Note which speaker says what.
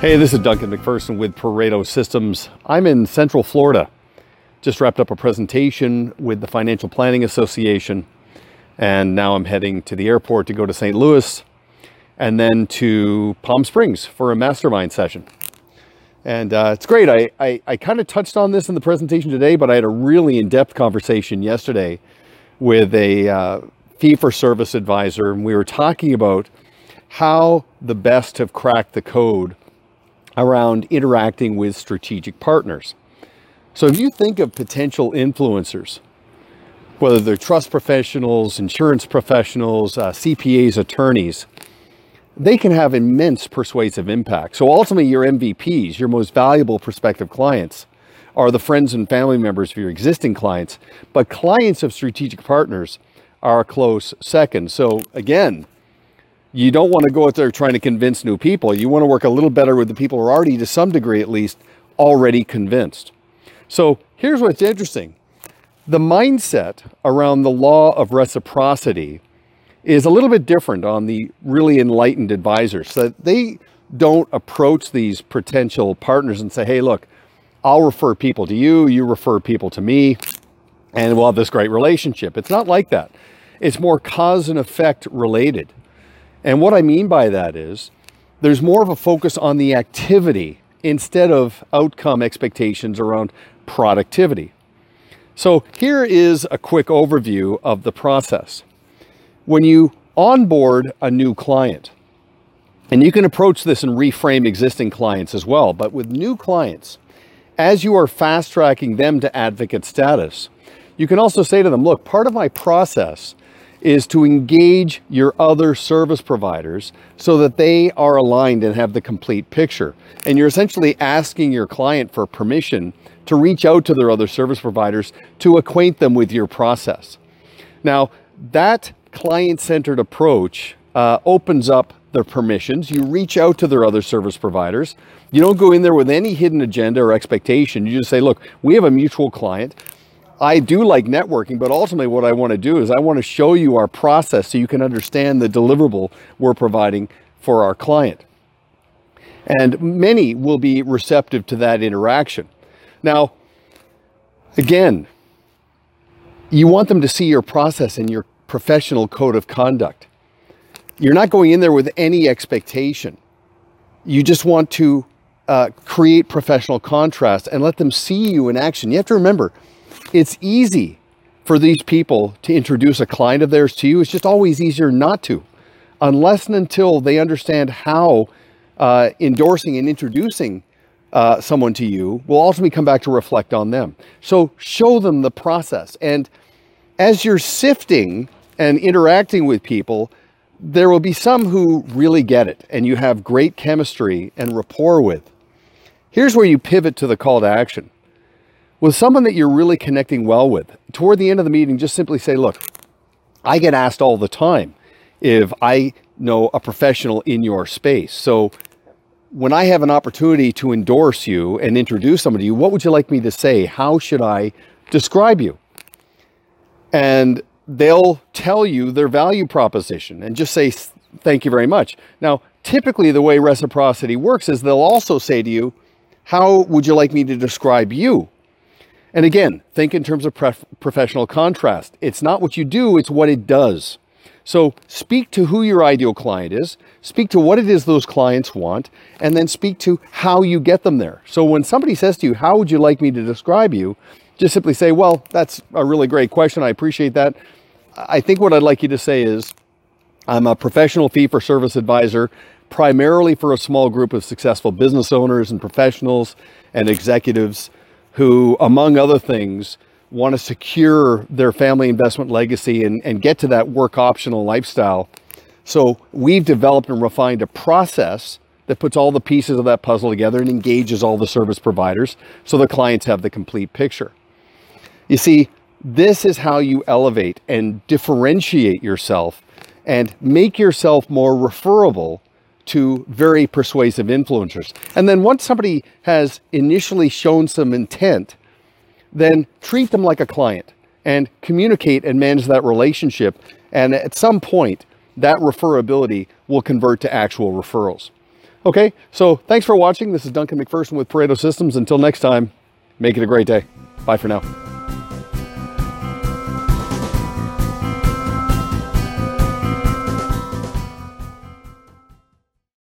Speaker 1: Hey, this is Duncan MacPherson with Pareto Systems. I'm in Central Florida. Just wrapped up a presentation with the Financial Planning Association, and now I'm heading to the airport to go to St. Louis and then to Palm Springs for a mastermind session. And uh, it's great. I, I, I kind of touched on this in the presentation today, but I had a really in depth conversation yesterday with a uh, fee for service advisor, and we were talking about how the best have cracked the code around interacting with strategic partners. So if you think of potential influencers, whether they're trust professionals, insurance professionals, uh, CPAs, attorneys, they can have immense persuasive impact. So ultimately, your MVPs, your most valuable prospective clients, are the friends and family members of your existing clients, but clients of strategic partners are a close second. So again, you don't want to go out there trying to convince new people. You want to work a little better with the people who are already, to some degree at least, already convinced. So here's what's interesting the mindset around the law of reciprocity is a little bit different on the really enlightened advisors. So they don't approach these potential partners and say, hey, look, I'll refer people to you, you refer people to me, and we'll have this great relationship. It's not like that. It's more cause and effect related. And what I mean by that is there's more of a focus on the activity instead of outcome expectations around productivity. So here is a quick overview of the process. When you onboard a new client, and you can approach this and reframe existing clients as well, but with new clients, as you are fast tracking them to advocate status, you can also say to them, look, part of my process is to engage your other service providers so that they are aligned and have the complete picture. And you're essentially asking your client for permission to reach out to their other service providers to acquaint them with your process. Now, that client centered approach uh, opens up their permissions. You reach out to their other service providers. You don't go in there with any hidden agenda or expectation. You just say, look, we have a mutual client. I do like networking, but ultimately what I want to do is I want to show you our process so you can understand the deliverable we're providing for our client. And many will be receptive to that interaction. Now, again, you want them to see your process and your professional code of conduct. You're not going in there with any expectation. You just want to uh, create professional contrast and let them see you in action. You have to remember, it's easy for these people to introduce a client of theirs to you. It's just always easier not to, unless and until they understand how uh, endorsing and introducing uh, someone to you will ultimately come back to reflect on them. So show them the process. And as you're sifting and interacting with people, there will be some who really get it and you have great chemistry and rapport with. Here's where you pivot to the call to action with someone that you're really connecting well with, toward the end of the meeting, just simply say, look, I get asked all the time if I know a professional in your space. So when I have an opportunity to endorse you and introduce somebody to you, what would you like me to say? How should I describe you? And they'll tell you their value proposition and just say, thank you very much. Now, typically the way reciprocity works is they'll also say to you, how would you like me to describe you? And again, think in terms of professional contrast. It's not what you do, it's what it does. So speak to who your ideal client is, speak to what it is those clients want, and then speak to how you get them there. So when somebody says to you, How would you like me to describe you? just simply say, Well, that's a really great question. I appreciate that. I think what I'd like you to say is, I'm a professional fee for service advisor, primarily for a small group of successful business owners and professionals and executives who, among other things, want to secure their family investment legacy and, and get to that work optional lifestyle. So we've developed and refined a process that puts all the pieces of that puzzle together and engages all the service providers so the clients have the complete picture. You see, this is how you elevate and differentiate yourself and make yourself more referable to very persuasive influencers. And then once somebody has initially shown some intent, then treat them like a client and communicate and manage that relationship. And at some point, that referability will convert to actual referrals. Okay, so thanks for watching. This is Duncan MacPherson with Pareto Systems. Until next time, make it a great day. Bye for now.